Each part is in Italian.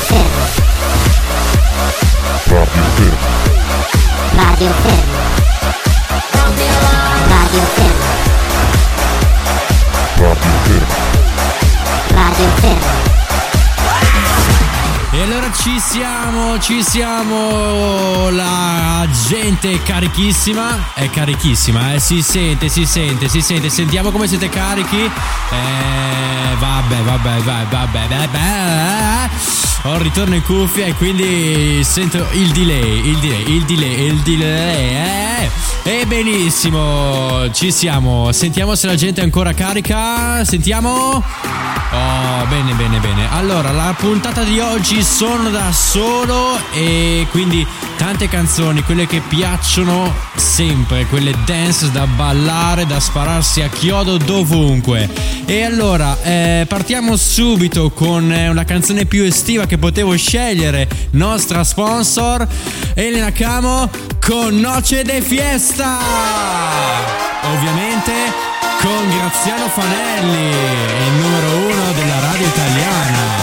Fermo. Radio Fermo. Radio Fermo. Radio Fermo. Radio Fermo. Radio Fermo. E allora ci siamo, ci siamo, la gente è carichissima, è carichissima, eh? si sente, si sente, si sente, sentiamo come siete carichi. Eh, vabbè, vabbè, vabbè, vabbè, vabbè. Ho il ritorno in cuffia e quindi sento il delay, il delay, il delay, il delay. Eh? E benissimo, ci siamo, sentiamo se la gente è ancora carica, sentiamo. Oh, bene, bene, bene. Allora, la puntata di oggi sono da solo e quindi tante canzoni, quelle che piacciono sempre, quelle dance da ballare, da spararsi a chiodo dovunque. E allora, eh, partiamo subito con eh, una canzone più estiva che potevo scegliere, nostra sponsor, Elena Camo con Noce de Fiesta. Ovviamente con Graziano Fanelli, il numero uno della radio italiana.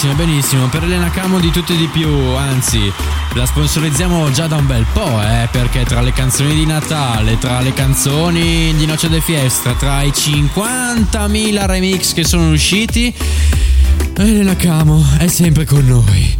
Benissimo, benissimo. Per Elena Camo di tutto e di più, anzi, la sponsorizziamo già da un bel po', eh, perché tra le canzoni di Natale, tra le canzoni di Noce de Fiesta, tra i 50.000 remix che sono usciti, Elena Camo è sempre con noi.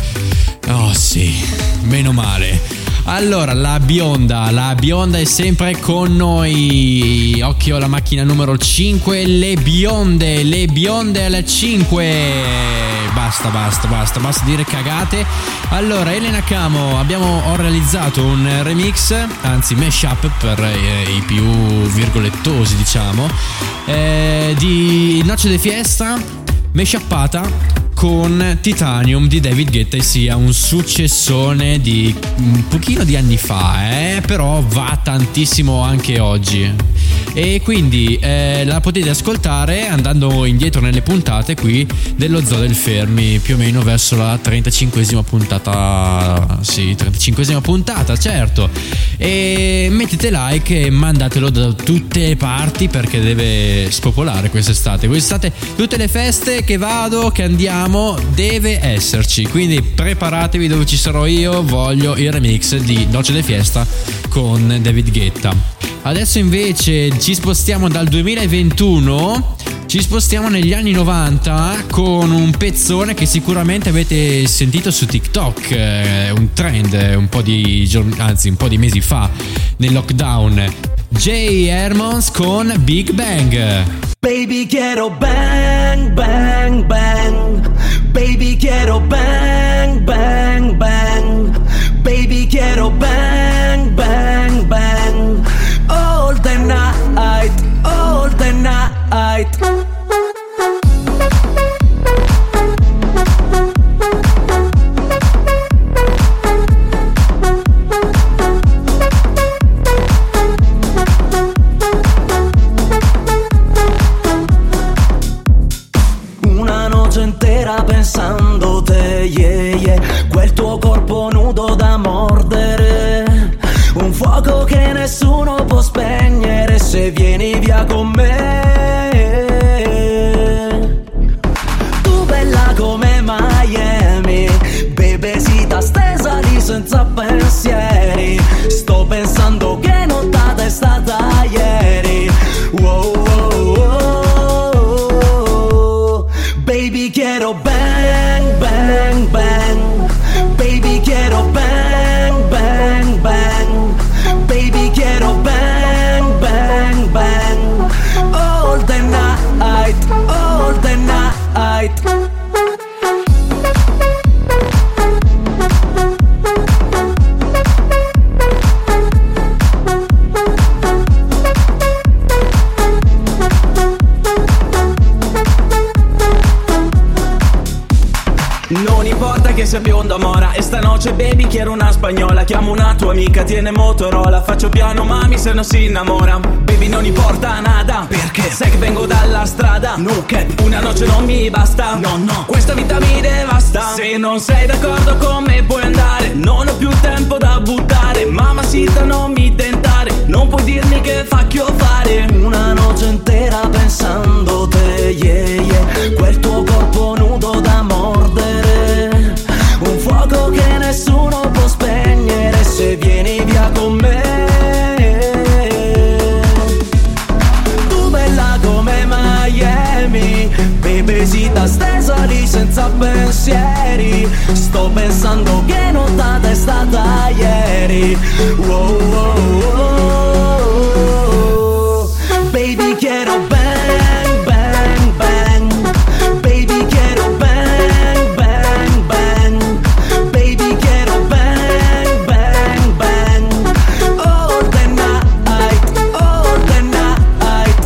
Oh sì, meno male. Allora, la bionda, la bionda è sempre con noi. Occhio alla macchina numero 5, le bionde, le bionde alle 5. Basta, basta, basta, basta dire cagate. Allora, Elena Camo, abbiamo ho realizzato un remix, anzi mashup per eh, i più virgolettosi, diciamo, eh, di Noce de Fiesta, mashuppata con Titanium di David Guetta e sia un successone di un pochino di anni fa, eh, però va tantissimo anche oggi. E quindi eh, la potete ascoltare andando indietro nelle puntate qui dello Zoo del Fermi, più o meno verso la 35esima puntata. Sì, 35esima puntata, certo. E mettete like e mandatelo da tutte le parti perché deve spopolare quest'estate. Quest'estate tutte le feste che vado, che andiamo deve esserci. Quindi preparatevi dove ci sarò io, voglio il remix di Noce de Fiesta con David Guetta. Adesso invece ci spostiamo dal 2021 ci spostiamo negli anni 90 con un pezzone che sicuramente avete sentito su TikTok, eh, un trend un po' di giorni, anzi un po' di mesi fa nel lockdown. Jay Hermons con Big Bang. Baby quiero bang, bang, bang. Baby quiero bang, bang, bang. Baby quiero bang, bang, bang. Night. Sto pensando che sia bionda mora. E stanotte baby quiero una spagnola. Chiamo una tua amica, tiene Motorola. Faccio piano mami se non si innamora. Baby non importa nada. Perché? Sai che vengo dalla strada. No cap Una noce non mi basta. No no. Questa vita mi devasta. Se non sei d'accordo con me puoi andare. Non ho più tempo da buttare. Mamma sita non mi tentare. Non puoi dirmi che facchio fare. Una noce intera pensando te, yeah, yeah. Quel tuo corpo nudo da mordere. Pensando che nottata è stata ieri. Wow, wow, wow. Baby quiero bang, bang, bang. Baby quiero bang, bang, bang. Baby quiero bang, bang, bang. All the night, all the night.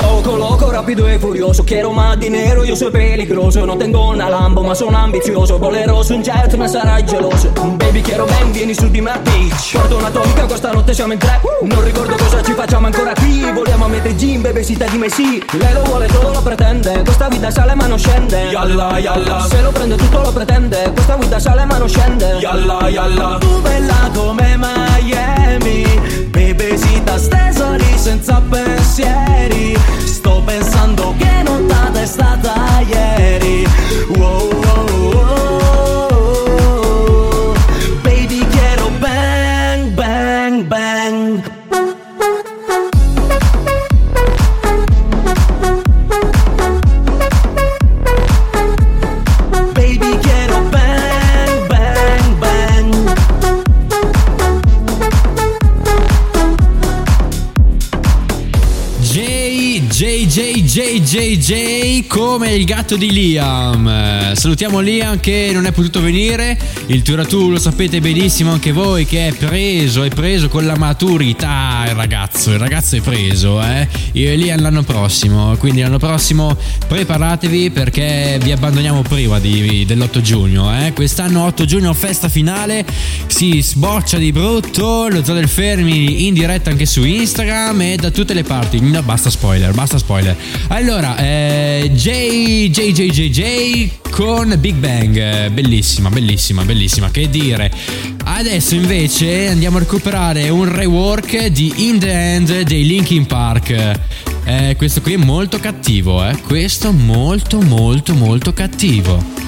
Loco, loco, rapido e furioso Quiero más yo soy peligroso No tengo una Lambo, ma sono ambizioso. Volerò su un jet, ma sarai geloso. Baby, quiero ben, vieni su di me bitch. Porto un'atomica, questa notte siamo in tre. Non ricordo cosa ci facciamo ancora qui. Vogliamo mettere gin, bebesita di me sì. Lei lo vuole todo, lo pretende. Questa vita sale ma non scende. Yalla, yalla. Se lo prende tutto lo pretende. Questa vita sale ma non scende. Yalla, yalla. Tu bella come Miami. Bebesita stesa lì come il gatto di Liam. Salutiamo Liam che non è potuto venire. Il Turatù lo sapete benissimo anche voi che è preso, è preso con la maturità il ragazzo. Il ragazzo è preso, eh. Io e Liam l'anno prossimo. Quindi l'anno prossimo preparatevi perché vi abbandoniamo prima di- dell'8 giugno, eh. Quest'anno 8 giugno festa finale. Si sboccia di brutto. Lo Zoo del Fermi in diretta anche su Instagram e da tutte le parti. No, basta spoiler, basta spoiler. Allora, eh, J, J, J, J, J con Big Bang, bellissima, bellissima, bellissima, che dire. Adesso invece andiamo a recuperare un rework di In The End dei Linkin Park. Eh, questo qui è molto cattivo, eh. Questo molto, molto, molto cattivo.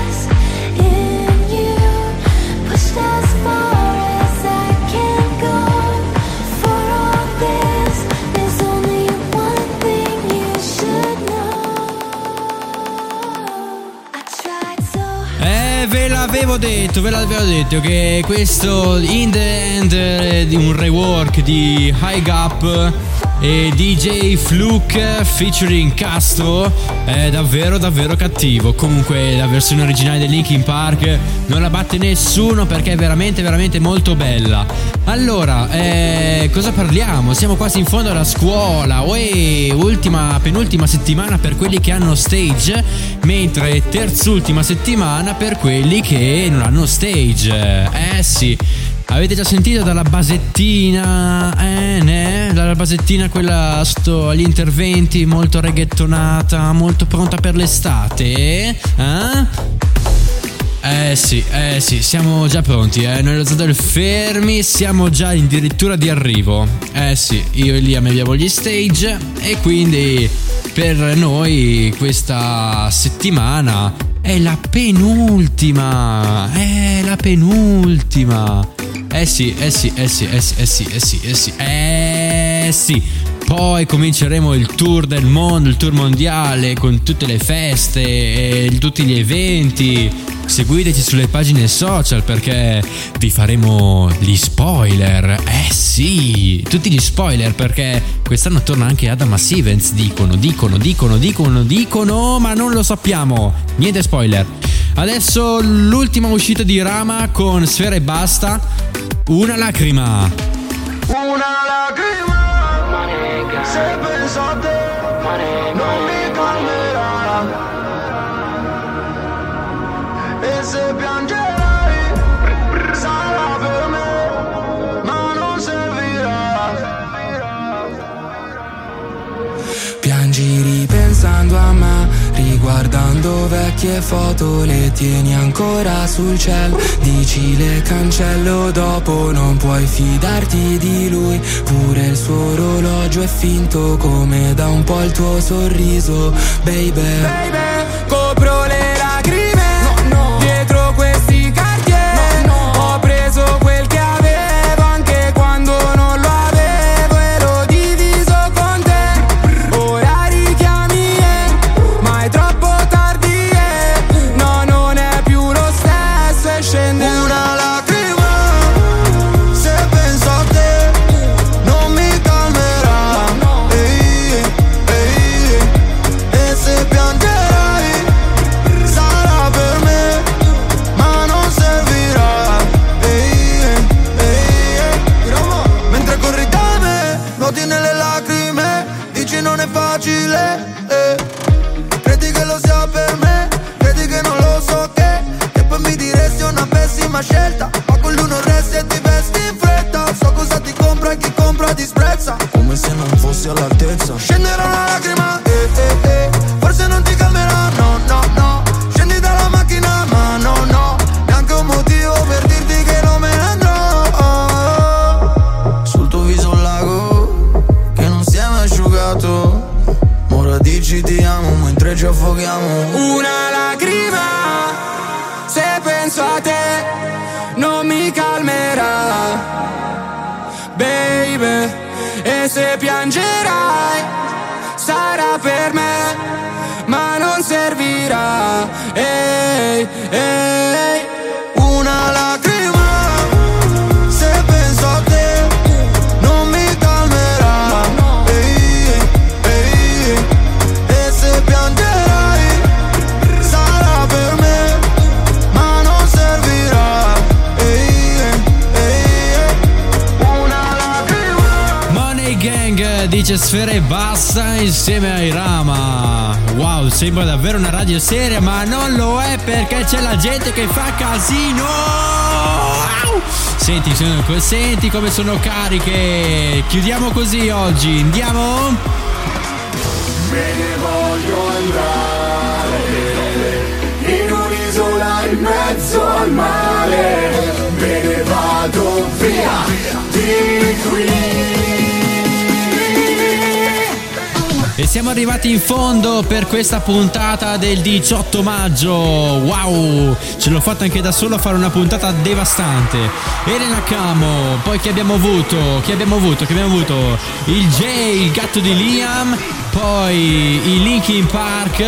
l'avevo detto, ve l'avevo detto che questo In The End eh, di un rework di High Gap e DJ Fluke featuring Castro è davvero davvero cattivo. Comunque la versione originale del Linkin Park non la batte nessuno perché è veramente veramente molto bella. Allora, eh, cosa parliamo? Siamo quasi in fondo alla scuola. Uè, ultima, penultima settimana per quelli che hanno stage, mentre terzultima settimana per quelli che non hanno stage. Eh sì. Avete già sentito dalla basettina, eh, ne? Dalla basettina quella sto agli interventi molto reggaetonata, molto pronta per l'estate, eh? Eh sì, eh sì, siamo già pronti, eh. Noi lo Zadel fermi, siamo già addirittura di arrivo. Eh sì, io e Liam abbiamo gli stage e quindi per noi questa settimana è la penultima. È la penultima. Eh sì, eh sì, eh sì, eh sì, eh sì, eh sì, eh sì. Eh sì. Poi cominceremo il tour del mondo, il tour mondiale con tutte le feste e tutti gli eventi. Seguiteci sulle pagine social perché vi faremo gli spoiler. Eh sì, tutti gli spoiler perché quest'anno torna anche Adam Stevens. Dicono, dicono, dicono, dicono, dicono, ma non lo sappiamo. Niente spoiler. Adesso l'ultima uscita di Rama con Sfera e Basta. Una lacrima. Una lacrima Se penso a te Non tieni ancora sul cielo, dici le cancello dopo, non puoi fidarti di lui, pure il suo orologio è finto come da un po' il tuo sorriso, baby. Baby, penso a te, non mi calmerà. Baby, e se piangerai, sarà per me, dice Sfera e basta insieme ai Rama. Wow, sembra davvero una radio seria, ma non lo è perché c'è la gente che fa casino. Senti, senti come sono cariche. Chiudiamo così oggi. Andiamo? Me ne voglio andare In un'isola in mezzo al mare Me ne vado via di qui E siamo arrivati in fondo per questa puntata del 18 maggio. Wow, ce l'ho fatta anche da solo a fare una puntata devastante. Elena Camo, poi chi abbiamo avuto? Chi abbiamo avuto? Chi abbiamo avuto? Il Jay, il gatto di Liam, poi i Linkin Park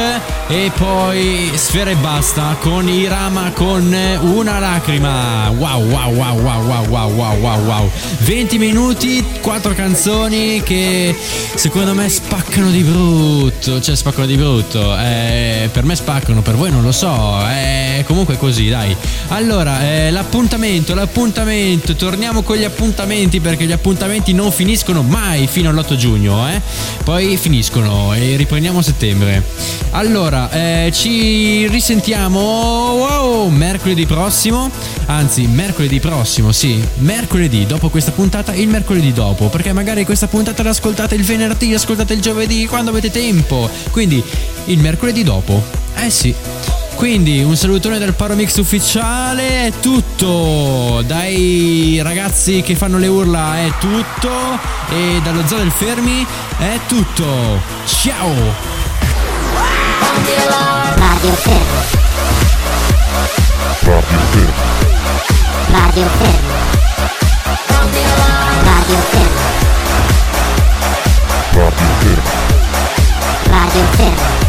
e poi Sfera e basta con i Rama con una lacrima. Wow, wow, wow, wow, wow, wow, wow, wow, wow. 20 minuti, 4 canzoni che secondo me spaccano di brutto, cioè spaccano di brutto. Eh, per me spaccano, per voi non lo so. Eh, comunque così, dai. Allora, eh, l'appuntamento, l'appuntamento, torniamo con gli appuntamenti perché gli appuntamenti non finiscono mai fino all'8 giugno, eh. Poi finiscono e riprendiamo a settembre. Allora, eh, ci risentiamo wow, mercoledì prossimo, anzi mercoledì prossimo, sì, mercoledì, dopo questa puntata, il mercoledì dopo, perché magari questa puntata l'ascoltate il venerdì, l'ascoltate il giovedì, quando avete tempo, quindi il mercoledì dopo, eh sì. Quindi un salutone dal Paromix ufficiale, è tutto. Dai ragazzi che fanno le urla è tutto. E dallo zoo del Fermi è tutto. Ciao! Radio Fermo. Radio Fermo. Radio Fermo. Radio Fermo. Radio Fermo.